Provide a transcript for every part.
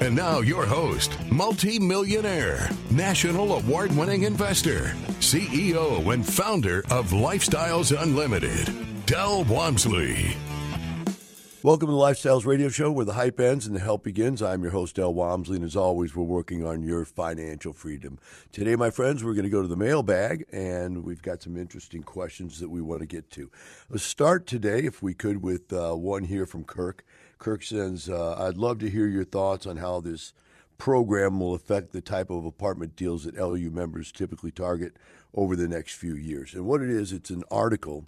And now, your host, multi-millionaire, national award winning investor, CEO, and founder of Lifestyles Unlimited, Del Walmsley. Welcome to the Lifestyles Radio Show where the hype ends and the help begins. I'm your host, Del Walmsley, and as always, we're working on your financial freedom. Today, my friends, we're going to go to the mailbag, and we've got some interesting questions that we want to get to. Let's start today, if we could, with uh, one here from Kirk. Kirk says, uh, I'd love to hear your thoughts on how this program will affect the type of apartment deals that LU members typically target over the next few years. And what it is, it's an article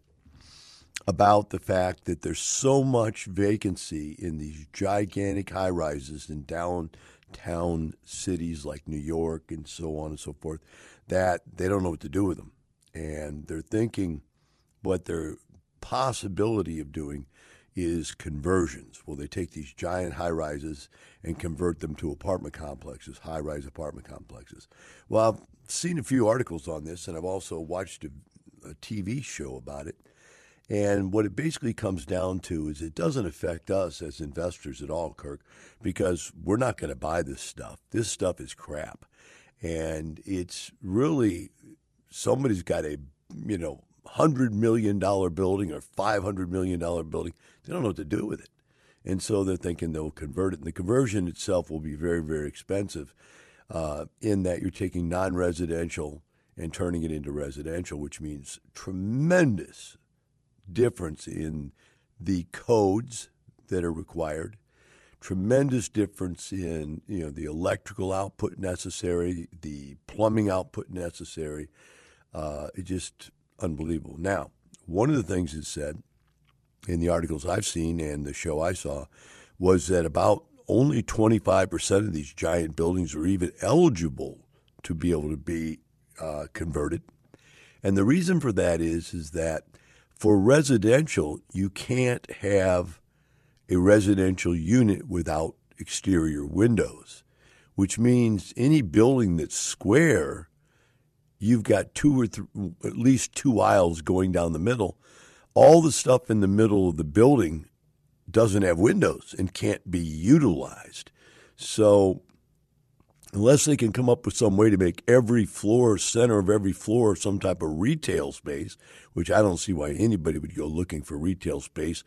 about the fact that there's so much vacancy in these gigantic high rises in downtown cities like New York and so on and so forth that they don't know what to do with them. And they're thinking what their possibility of doing is conversions. Will they take these giant high rises and convert them to apartment complexes, high rise apartment complexes? Well, I've seen a few articles on this, and I've also watched a, a TV show about it. And what it basically comes down to is it doesn't affect us as investors at all, Kirk, because we're not going to buy this stuff. This stuff is crap. And it's really somebody's got a, you know, hundred million dollar building or five hundred million dollar building. They don't know what to do with it, and so they're thinking they'll convert it. And the conversion itself will be very very expensive, uh, in that you're taking non-residential and turning it into residential, which means tremendous difference in the codes that are required. Tremendous difference in you know the electrical output necessary, the plumbing output necessary. Uh, it just unbelievable. Now, one of the things it said in the articles I've seen and the show I saw was that about only 25% of these giant buildings are even eligible to be able to be uh, converted. And the reason for that is is that for residential, you can't have a residential unit without exterior windows, which means any building that's square you've got two or th- at least two aisles going down the middle. All the stuff in the middle of the building doesn't have windows and can't be utilized. So, unless they can come up with some way to make every floor, center of every floor, some type of retail space, which I don't see why anybody would go looking for retail space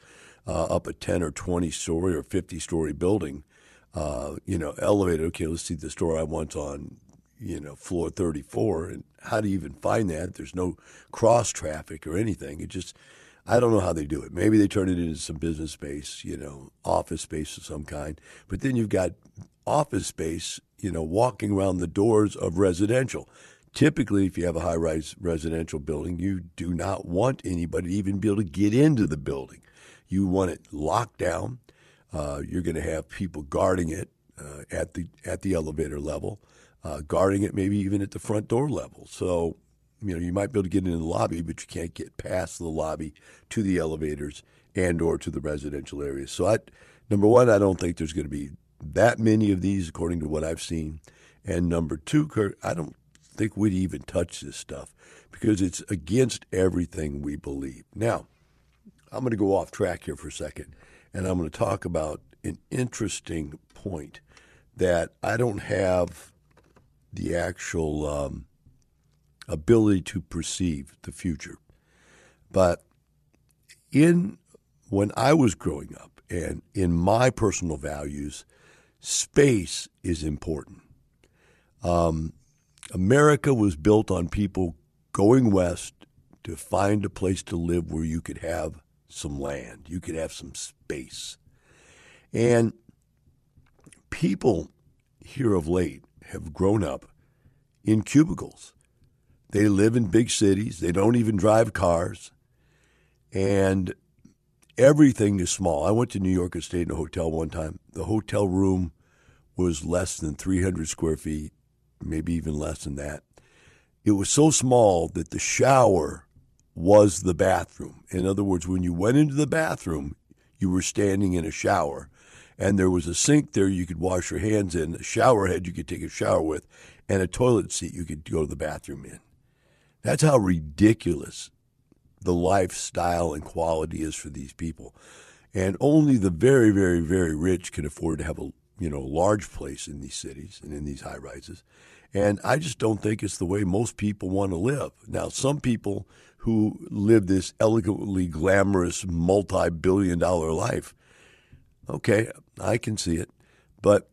uh, up a 10 or 20 story or 50 story building. Uh, you know, elevated. Okay, let's see the store I want on you know, floor 34. And how do you even find that? There's no cross traffic or anything. It just, I don't know how they do it. Maybe they turn it into some business space, you know, office space of some kind. But then you've got office space, you know, walking around the doors of residential. Typically, if you have a high rise residential building, you do not want anybody to even be able to get into the building. You want it locked down. Uh, you're going to have people guarding it uh, at the at the elevator level uh, guarding it maybe even at the front door level. So, you know, you might be able to get into the lobby, but you can't get past the lobby to the elevators and or to the residential areas. So, I, number one, I don't think there's going to be that many of these, according to what I've seen. And number two, Kurt, I don't think we'd even touch this stuff because it's against everything we believe. Now, I'm going to go off track here for a second, and I'm going to talk about an interesting point that I don't have the actual um, ability to perceive the future. But in when I was growing up and in my personal values, space is important. Um, America was built on people going west to find a place to live where you could have some land, you could have some space. And people here of late have grown up in cubicles. They live in big cities. They don't even drive cars. And everything is small. I went to New York and stayed in a hotel one time. The hotel room was less than 300 square feet, maybe even less than that. It was so small that the shower was the bathroom. In other words, when you went into the bathroom, you were standing in a shower, and there was a sink there you could wash your hands in, a shower head you could take a shower with, and a toilet seat you could go to the bathroom in. That's how ridiculous the lifestyle and quality is for these people. And only the very, very, very rich can afford to have a you know large place in these cities and in these high rises. And I just don't think it's the way most people want to live. Now, some people who live this elegantly glamorous multi billion dollar life, okay, I can see it. But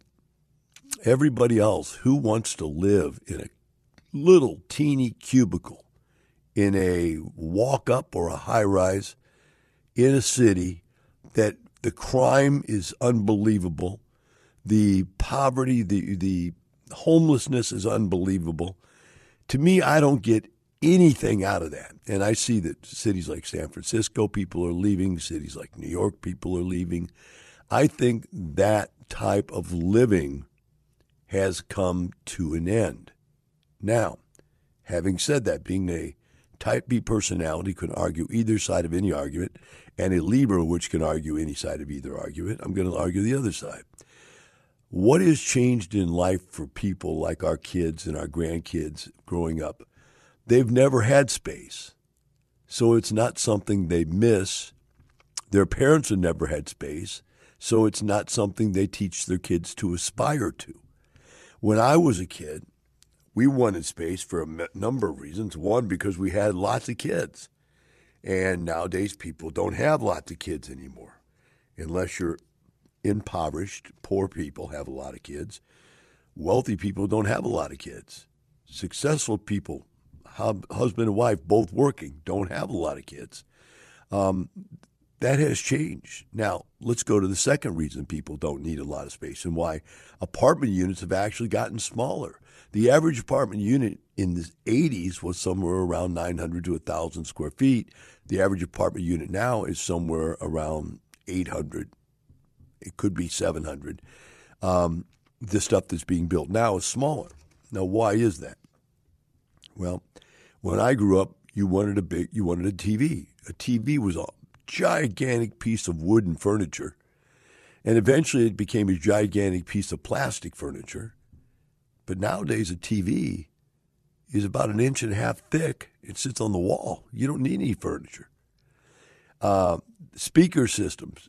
everybody else who wants to live in a little teeny cubicle in a walk up or a high rise in a city that the crime is unbelievable, the poverty, the the homelessness is unbelievable. To me, I don't get anything out of that. And I see that cities like San Francisco, people are leaving, cities like New York, people are leaving. I think that type of living has come to an end. Now, having said that, being a type B personality can argue either side of any argument, and a Libra, which can argue any side of either argument, I'm going to argue the other side. What has changed in life for people like our kids and our grandkids growing up? They've never had space. So it's not something they miss. Their parents have never had space. So it's not something they teach their kids to aspire to. When I was a kid, we wanted space for a number of reasons. One, because we had lots of kids. And nowadays, people don't have lots of kids anymore. Unless you're impoverished, poor people have a lot of kids. Wealthy people don't have a lot of kids. Successful people husband and wife both working, don't have a lot of kids. Um, that has changed. Now, let's go to the second reason people don't need a lot of space and why apartment units have actually gotten smaller. The average apartment unit in the 80s was somewhere around 900 to 1,000 square feet. The average apartment unit now is somewhere around 800. It could be 700. Um, the stuff that's being built now is smaller. Now, why is that? Well, when I grew up, you wanted a big, you wanted a TV. A TV was a gigantic piece of wooden furniture, and eventually it became a gigantic piece of plastic furniture. But nowadays, a TV is about an inch and a half thick. It sits on the wall. You don't need any furniture. Uh, speaker systems,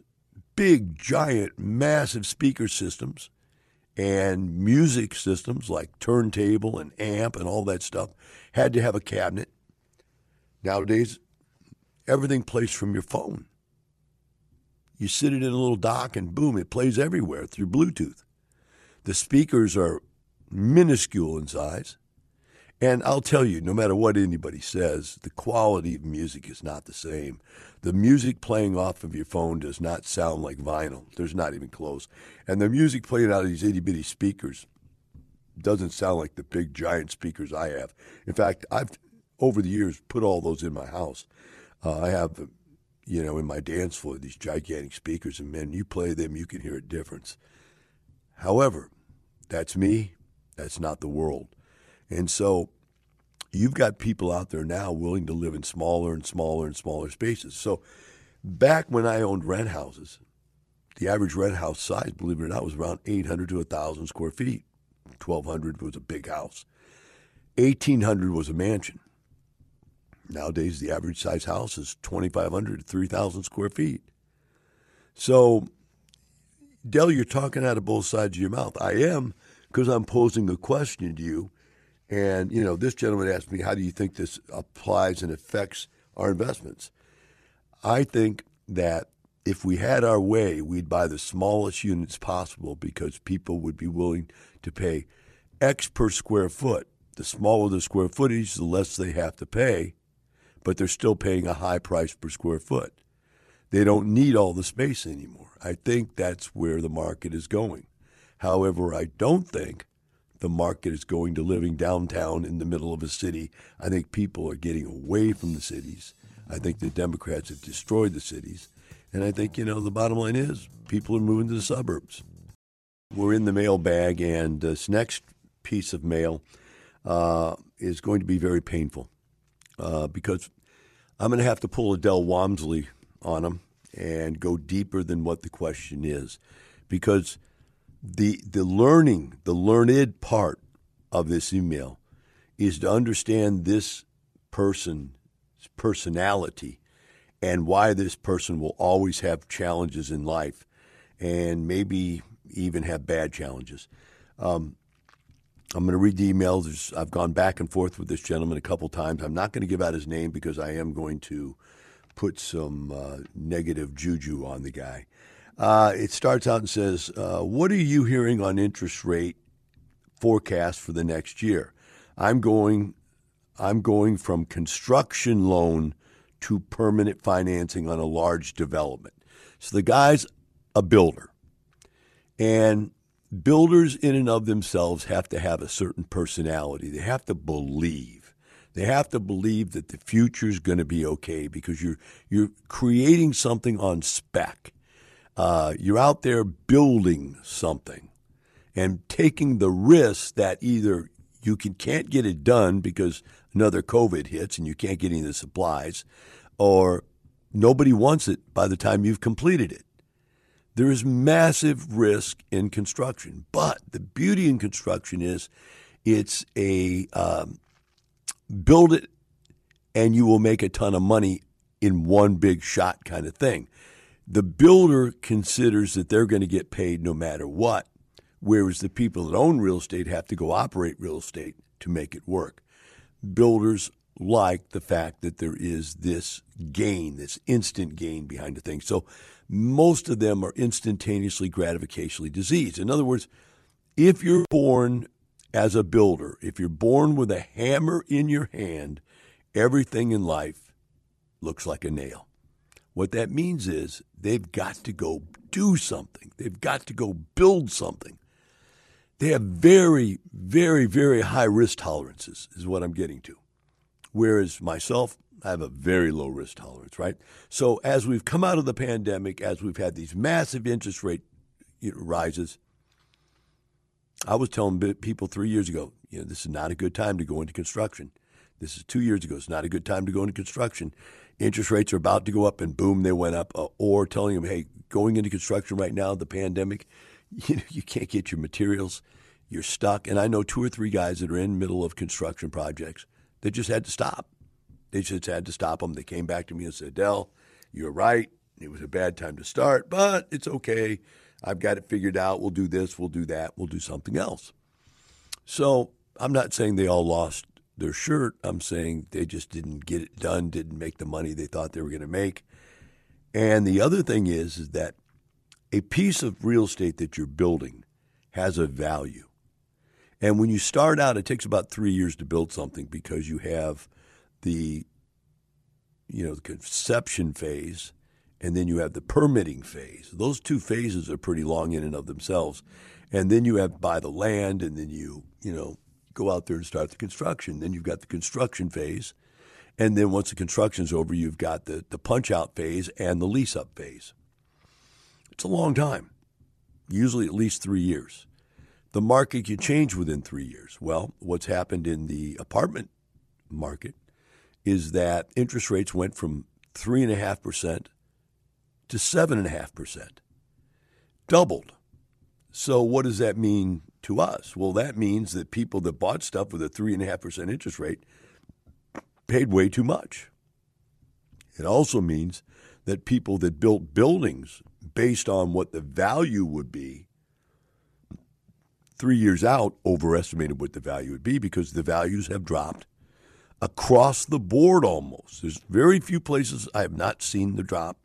big, giant, massive speaker systems, and music systems like turntable and amp and all that stuff had to have a cabinet. Nowadays, everything plays from your phone. You sit it in a little dock and boom, it plays everywhere through Bluetooth. The speakers are minuscule in size. And I'll tell you, no matter what anybody says, the quality of music is not the same. The music playing off of your phone does not sound like vinyl. There's not even close. And the music playing out of these itty bitty speakers doesn't sound like the big giant speakers I have. In fact, I've over the years put all those in my house. Uh, I have, you know, in my dance floor these gigantic speakers, and man, you play them, you can hear a difference. However, that's me. That's not the world, and so you've got people out there now willing to live in smaller and smaller and smaller spaces. So back when I owned rent houses, the average rent house size, believe it or not, was around 800 to 1,000 square feet. 1200 was a big house. 1800 was a mansion. Nowadays, the average size house is 2,500 to 3,000 square feet. So, Del, you're talking out of both sides of your mouth. I am because I'm posing a question to you. And, you know, this gentleman asked me, how do you think this applies and affects our investments? I think that if we had our way, we'd buy the smallest units possible because people would be willing to pay X per square foot. The smaller the square footage, the less they have to pay, but they're still paying a high price per square foot. They don't need all the space anymore. I think that's where the market is going. However, I don't think the market is going to living downtown in the middle of a city. I think people are getting away from the cities. I think the Democrats have destroyed the cities. And I think, you know, the bottom line is people are moving to the suburbs. We're in the mailbag, and this next piece of mail uh, is going to be very painful uh, because I'm going to have to pull a Del Walmsley on him and go deeper than what the question is because the the learning, the learned part of this email is to understand this person's personality and why this person will always have challenges in life and maybe even have bad challenges. Um, I'm going to read the emails. I've gone back and forth with this gentleman a couple times. I'm not going to give out his name because I am going to put some uh, negative juju on the guy. Uh, it starts out and says, uh, What are you hearing on interest rate forecast for the next year? I'm going, I'm going from construction loan to permanent financing on a large development. So the guy's a builder. And builders, in and of themselves, have to have a certain personality. They have to believe. They have to believe that the future is going to be okay because you're you're creating something on spec. Uh, you're out there building something and taking the risk that either you can, can't get it done because another COVID hits and you can't get any of the supplies, or nobody wants it by the time you've completed it. There is massive risk in construction, but the beauty in construction is it's a um, build it and you will make a ton of money in one big shot kind of thing. The builder considers that they're going to get paid no matter what, whereas the people that own real estate have to go operate real estate to make it work. Builders like the fact that there is this gain, this instant gain behind the thing. So most of them are instantaneously gratificationally diseased. In other words, if you're born as a builder, if you're born with a hammer in your hand, everything in life looks like a nail. What that means is they've got to go do something. They've got to go build something. They have very, very, very high risk tolerances, is what I'm getting to. Whereas myself, I have a very low risk tolerance, right? So as we've come out of the pandemic, as we've had these massive interest rate rises, I was telling people three years ago, you know, this is not a good time to go into construction. This is two years ago. It's not a good time to go into construction. Interest rates are about to go up, and boom, they went up. Uh, or telling them, hey, going into construction right now, the pandemic, you, know, you can't get your materials. You're stuck. And I know two or three guys that are in middle of construction projects that just had to stop they just had to stop them. They came back to me and said, Del, you're right. It was a bad time to start, but it's okay. I've got it figured out. We'll do this, we'll do that, we'll do something else. So I'm not saying they all lost their shirt. I'm saying they just didn't get it done, didn't make the money they thought they were going to make. And the other thing is, is that a piece of real estate that you're building has a value. And when you start out, it takes about three years to build something because you have the you know the conception phase and then you have the permitting phase. Those two phases are pretty long in and of themselves. And then you have buy the land and then you, you know, go out there and start the construction. Then you've got the construction phase. And then once the construction's over, you've got the, the punch out phase and the lease up phase. It's a long time, usually at least three years. The market can change within three years. Well, what's happened in the apartment market is that interest rates went from 3.5% to 7.5%, doubled. So, what does that mean to us? Well, that means that people that bought stuff with a 3.5% interest rate paid way too much. It also means that people that built buildings based on what the value would be three years out overestimated what the value would be because the values have dropped across the board almost. There's very few places I have not seen the drop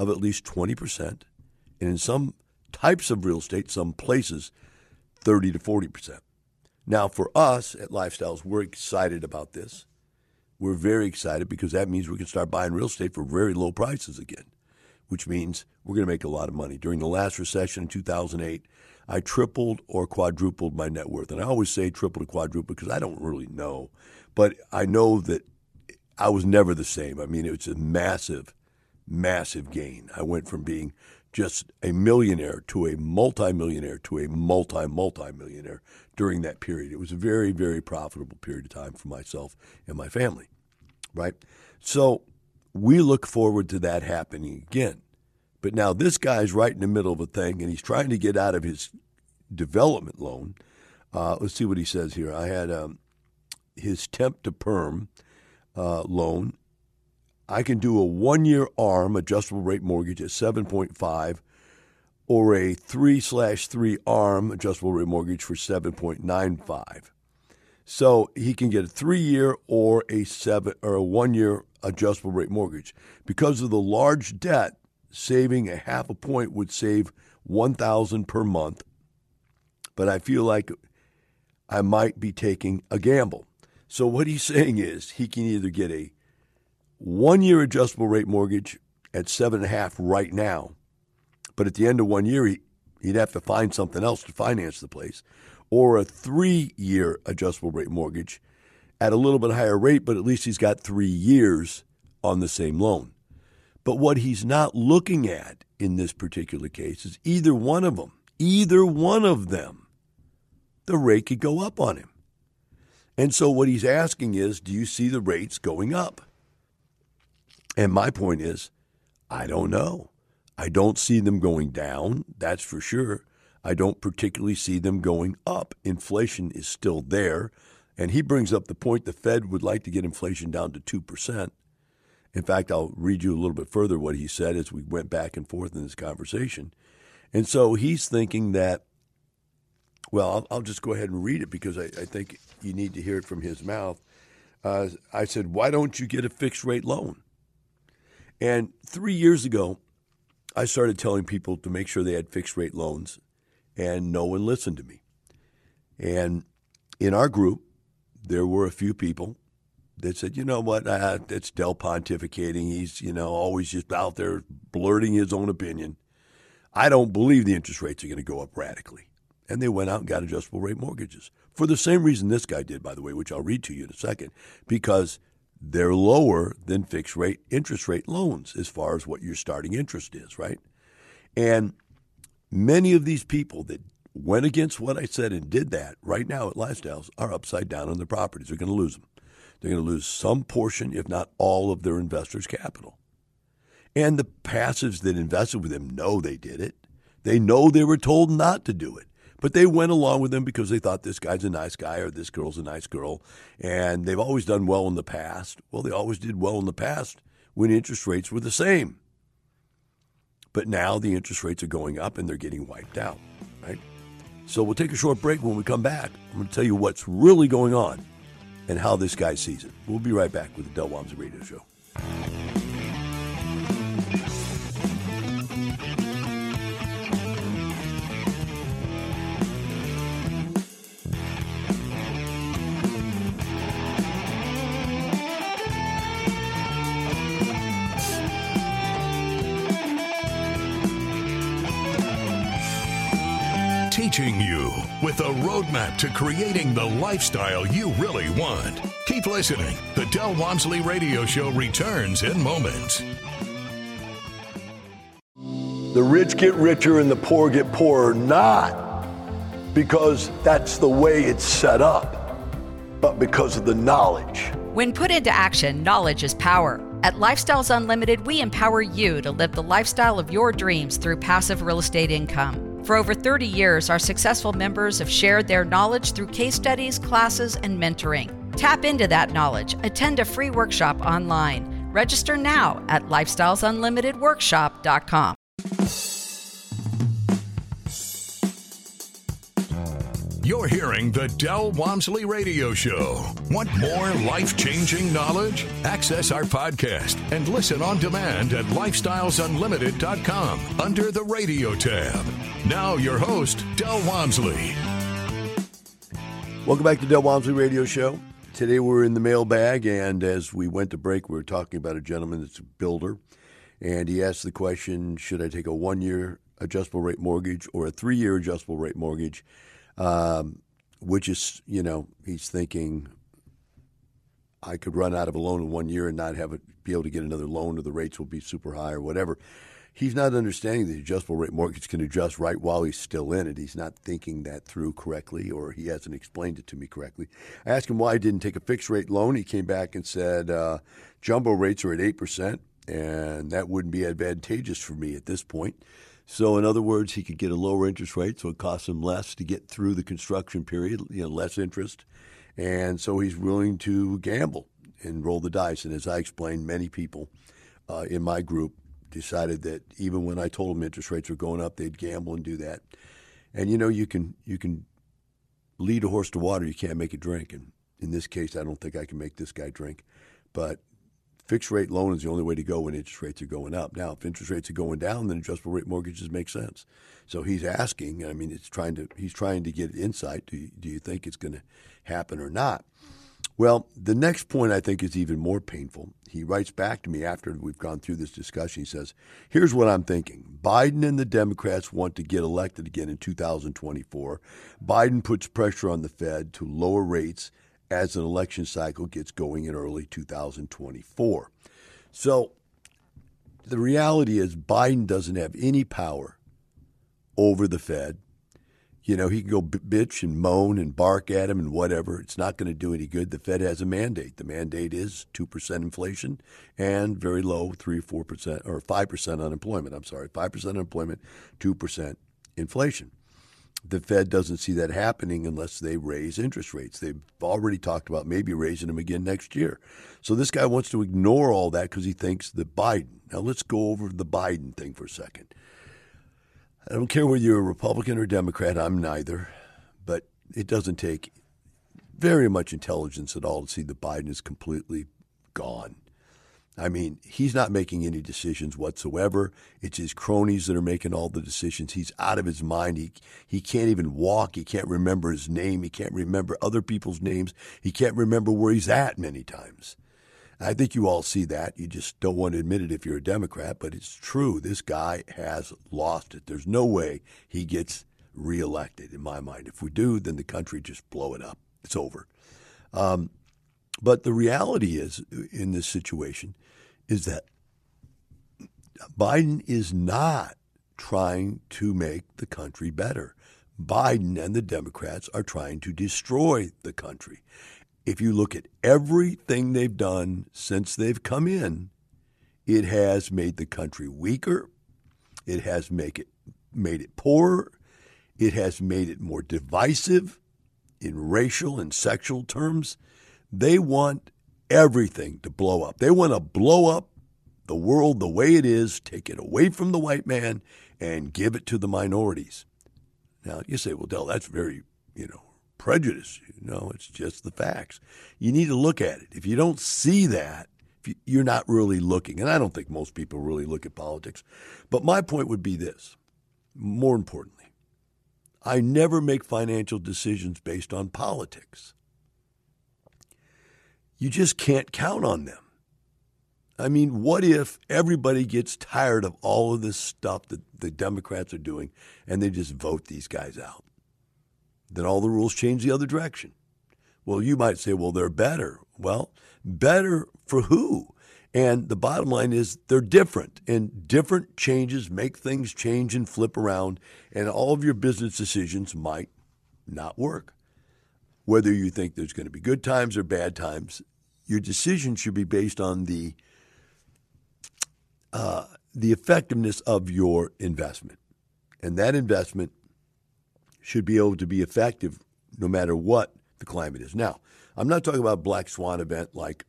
of at least 20%. And in some types of real estate, some places, 30 to 40%. Now, for us at Lifestyles, we're excited about this. We're very excited because that means we can start buying real estate for very low prices again, which means we're going to make a lot of money. During the last recession in 2008, I tripled or quadrupled my net worth. And I always say triple to quadruple because I don't really know. But I know that I was never the same. I mean, it was a massive, massive gain. I went from being just a millionaire to a multimillionaire to a multi multimillionaire during that period. It was a very, very profitable period of time for myself and my family, right? So we look forward to that happening again. But now this guy's right in the middle of a thing, and he's trying to get out of his development loan. Uh, let's see what he says here. I had um, his temp to perm uh, loan. I can do a one year ARM adjustable rate mortgage at 7.5 or a 3 slash 3 ARM adjustable rate mortgage for 7.95. So he can get a three year or a seven or a one year adjustable rate mortgage. Because of the large debt, saving a half a point would save one thousand per month. But I feel like I might be taking a gamble. So what he's saying is he can either get a one year adjustable rate mortgage at seven and a half right now, but at the end of one year he, he'd have to find something else to finance the place, or a three year adjustable rate mortgage at a little bit higher rate, but at least he's got three years on the same loan. But what he's not looking at in this particular case is either one of them, either one of them, the rate could go up on him. And so what he's asking is, do you see the rates going up? And my point is, I don't know. I don't see them going down, that's for sure. I don't particularly see them going up. Inflation is still there. And he brings up the point the Fed would like to get inflation down to 2%. In fact, I'll read you a little bit further what he said as we went back and forth in this conversation. And so he's thinking that, well, I'll, I'll just go ahead and read it because I, I, think you need to hear it from his mouth. Uh, I said, why don't you get a fixed rate loan? And three years ago, I started telling people to make sure they had fixed rate loans, and no one listened to me. And in our group, there were a few people that said, you know what, uh, it's Del pontificating. He's, you know, always just out there blurting his own opinion. I don't believe the interest rates are going to go up radically. And they went out and got adjustable rate mortgages for the same reason this guy did, by the way, which I'll read to you in a second, because they're lower than fixed rate interest rate loans as far as what your starting interest is, right? And many of these people that went against what I said and did that right now at Lifestyles are upside down on their properties. They're going to lose them. They're going to lose some portion, if not all, of their investors' capital. And the passives that invested with them know they did it. They know they were told not to do it. But they went along with them because they thought this guy's a nice guy or this girl's a nice girl. And they've always done well in the past. Well, they always did well in the past when interest rates were the same. But now the interest rates are going up and they're getting wiped out, right? So we'll take a short break. When we come back, I'm going to tell you what's really going on and how this guy sees it. We'll be right back with the Del Walmsley Radio Show. With a roadmap to creating the lifestyle you really want. Keep listening. The Del Walmsley Radio Show returns in moments. The rich get richer and the poor get poorer, not because that's the way it's set up, but because of the knowledge. When put into action, knowledge is power. At Lifestyles Unlimited, we empower you to live the lifestyle of your dreams through passive real estate income. For over 30 years, our successful members have shared their knowledge through case studies, classes, and mentoring. Tap into that knowledge. Attend a free workshop online. Register now at lifestylesunlimitedworkshop.com. You're hearing the Del Walmsley Radio Show. Want more life changing knowledge? Access our podcast and listen on demand at lifestylesunlimited.com under the radio tab. Now, your host, Del Walmsley. Welcome back to Del Walmsley Radio Show. Today we're in the mailbag, and as we went to break, we were talking about a gentleman that's a builder, and he asked the question Should I take a one year adjustable rate mortgage or a three year adjustable rate mortgage? um, which is, you know, he's thinking I could run out of a loan in one year and not have it be able to get another loan, or the rates will be super high, or whatever. He's not understanding the adjustable rate mortgage can adjust right while he's still in it. He's not thinking that through correctly, or he hasn't explained it to me correctly. I asked him why he didn't take a fixed rate loan. He came back and said, uh, Jumbo rates are at 8%, and that wouldn't be advantageous for me at this point. So, in other words, he could get a lower interest rate, so it costs him less to get through the construction period, you know, less interest. And so he's willing to gamble and roll the dice. And as I explained, many people uh, in my group decided that even when I told them interest rates were going up, they'd gamble and do that. And you know, you can you can lead a horse to water, you can't make it drink. And in this case, I don't think I can make this guy drink. But fixed rate loan is the only way to go when interest rates are going up. Now, if interest rates are going down, then adjustable rate mortgages make sense. So he's asking. I mean, it's trying to he's trying to get insight. Do you, do you think it's going to happen or not? Well, the next point I think is even more painful. He writes back to me after we've gone through this discussion. He says, Here's what I'm thinking Biden and the Democrats want to get elected again in 2024. Biden puts pressure on the Fed to lower rates as an election cycle gets going in early 2024. So the reality is, Biden doesn't have any power over the Fed. You know, he can go bitch and moan and bark at him and whatever. It's not going to do any good. The Fed has a mandate. The mandate is 2% inflation and very low, 3 or 4%, or 5% unemployment. I'm sorry, 5% unemployment, 2% inflation. The Fed doesn't see that happening unless they raise interest rates. They've already talked about maybe raising them again next year. So this guy wants to ignore all that because he thinks that Biden. Now let's go over the Biden thing for a second. I don't care whether you're a Republican or Democrat, I'm neither, but it doesn't take very much intelligence at all to see that Biden is completely gone. I mean, he's not making any decisions whatsoever. It's his cronies that are making all the decisions. He's out of his mind. He he can't even walk. He can't remember his name. He can't remember other people's names. He can't remember where he's at many times. I think you all see that. You just don't want to admit it if you're a Democrat, but it's true. This guy has lost it. There's no way he gets reelected, in my mind. If we do, then the country just blow it up. It's over. Um, but the reality is, in this situation, is that Biden is not trying to make the country better. Biden and the Democrats are trying to destroy the country if you look at everything they've done since they've come in, it has made the country weaker. It has make it made it poorer. It has made it more divisive in racial and sexual terms. They want everything to blow up. They want to blow up the world the way it is, take it away from the white man, and give it to the minorities. Now, you say, well, Del, that's very, you know, prejudice. You know, it's just the facts. You need to look at it. If you don't see that, you're not really looking. And I don't think most people really look at politics. But my point would be this more importantly, I never make financial decisions based on politics. You just can't count on them. I mean, what if everybody gets tired of all of this stuff that the Democrats are doing and they just vote these guys out? Then all the rules change the other direction. Well, you might say, well, they're better. Well, better for who? And the bottom line is they're different, and different changes make things change and flip around, and all of your business decisions might not work. Whether you think there's going to be good times or bad times, your decision should be based on the uh, the effectiveness of your investment, and that investment should be able to be effective no matter what the climate is. Now, I'm not talking about black swan event like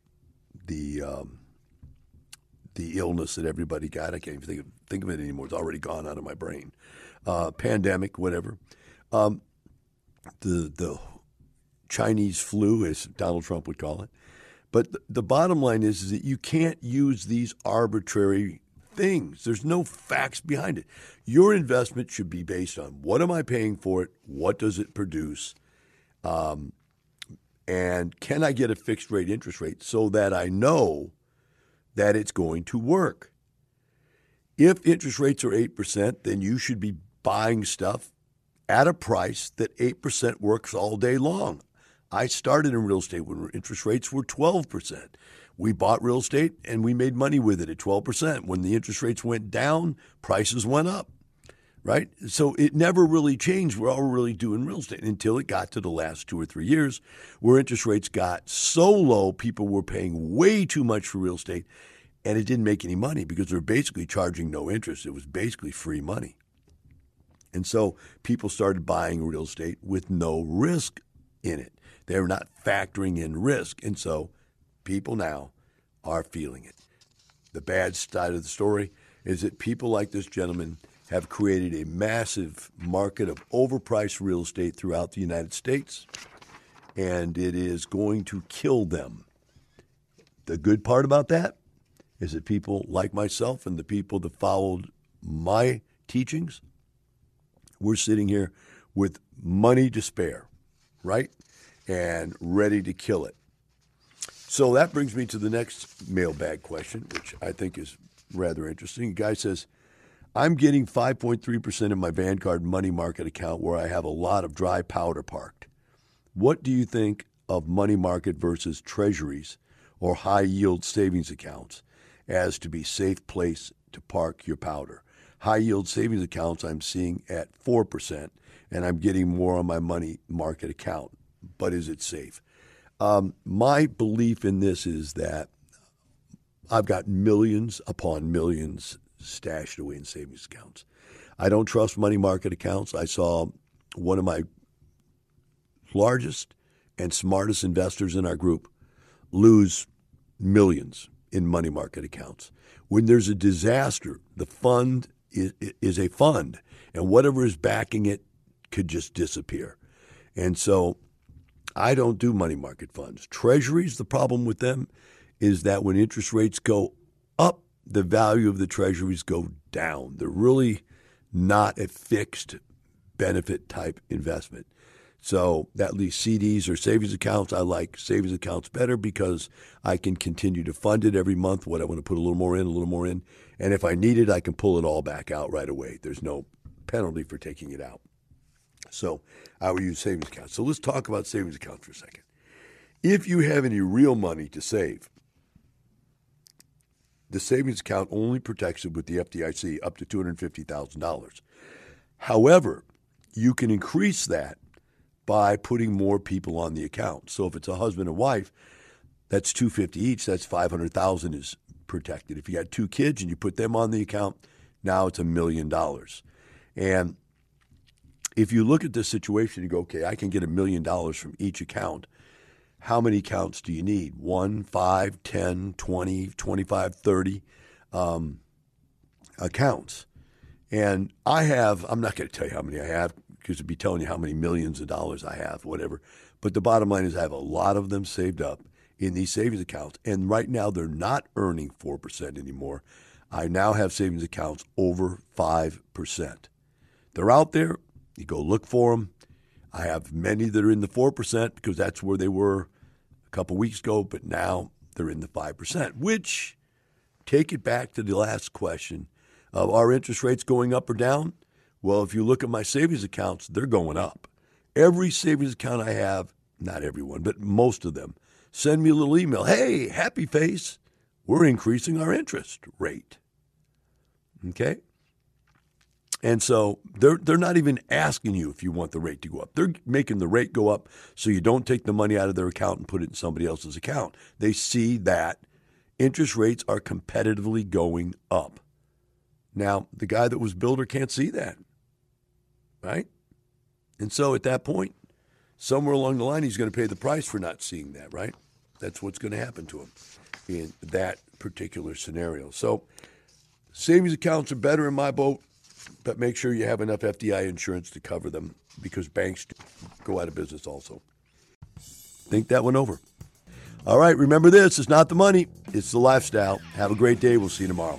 the um, the illness that everybody got. I can't even think of, think of it anymore. It's already gone out of my brain. Uh, pandemic, whatever. Um, the the Chinese flu, as Donald Trump would call it. But the, the bottom line is, is that you can't use these arbitrary things. There's no facts behind it. Your investment should be based on what am I paying for it? What does it produce? Um, and can I get a fixed rate interest rate so that I know that it's going to work? If interest rates are 8%, then you should be buying stuff at a price that 8% works all day long. I started in real estate when interest rates were 12% we bought real estate and we made money with it at 12%. When the interest rates went down, prices went up. right? So it never really changed. We're all really doing real estate until it got to the last two or three years where interest rates got so low, people were paying way too much for real estate, and it didn't make any money because they're basically charging no interest. It was basically free money. And so people started buying real estate with no risk in it. They're not factoring in risk. And so people now are feeling it. The bad side of the story is that people like this gentleman have created a massive market of overpriced real estate throughout the United States, and it is going to kill them. The good part about that is that people like myself and the people that followed my teachings, we're sitting here with money to spare, right? And ready to kill it. So that brings me to the next mailbag question, which I think is rather interesting. A guy says, I'm getting 5.3% in my Vanguard money market account where I have a lot of dry powder parked. What do you think of money market versus treasuries or high yield savings accounts as to be safe place to park your powder? High yield savings accounts I'm seeing at 4% and I'm getting more on my money market account. But is it safe? Um, my belief in this is that I've got millions upon millions stashed away in savings accounts. I don't trust money market accounts. I saw one of my largest and smartest investors in our group lose millions in money market accounts. When there's a disaster, the fund is, is a fund, and whatever is backing it could just disappear. And so I don't do money market funds. Treasuries, the problem with them is that when interest rates go up, the value of the treasuries go down. They're really not a fixed benefit type investment. So that leaves CDs or savings accounts. I like savings accounts better because I can continue to fund it every month. What I want to put a little more in, a little more in. And if I need it, I can pull it all back out right away. There's no penalty for taking it out. So I would use savings accounts. So let's talk about savings accounts for a second. If you have any real money to save, the savings account only protects it with the FDIC up to $250,000. However, you can increase that by putting more people on the account. So if it's a husband and wife, that's 250 each, that's 500,000 is protected. If you got two kids and you put them on the account, now it's a million dollars. And if you look at this situation and go, okay, I can get a million dollars from each account, how many accounts do you need? One, five, 10, 20, 25, 30 um, accounts. And I have, I'm not going to tell you how many I have because it'd be telling you how many millions of dollars I have, whatever. But the bottom line is I have a lot of them saved up in these savings accounts. And right now they're not earning 4% anymore. I now have savings accounts over 5%. They're out there. You go look for them. I have many that are in the 4% because that's where they were a couple weeks ago, but now they're in the 5%, which take it back to the last question of are interest rates going up or down? Well, if you look at my savings accounts, they're going up. Every savings account I have, not everyone, but most of them, send me a little email. Hey, happy face, we're increasing our interest rate. Okay? And so they're they're not even asking you if you want the rate to go up. They're making the rate go up so you don't take the money out of their account and put it in somebody else's account. They see that interest rates are competitively going up. Now, the guy that was builder can't see that. Right? And so at that point, somewhere along the line he's going to pay the price for not seeing that, right? That's what's going to happen to him in that particular scenario. So savings accounts are better in my boat but make sure you have enough FDI insurance to cover them because banks go out of business also. Think that one over. All right, remember this it's not the money, it's the lifestyle. Have a great day. We'll see you tomorrow.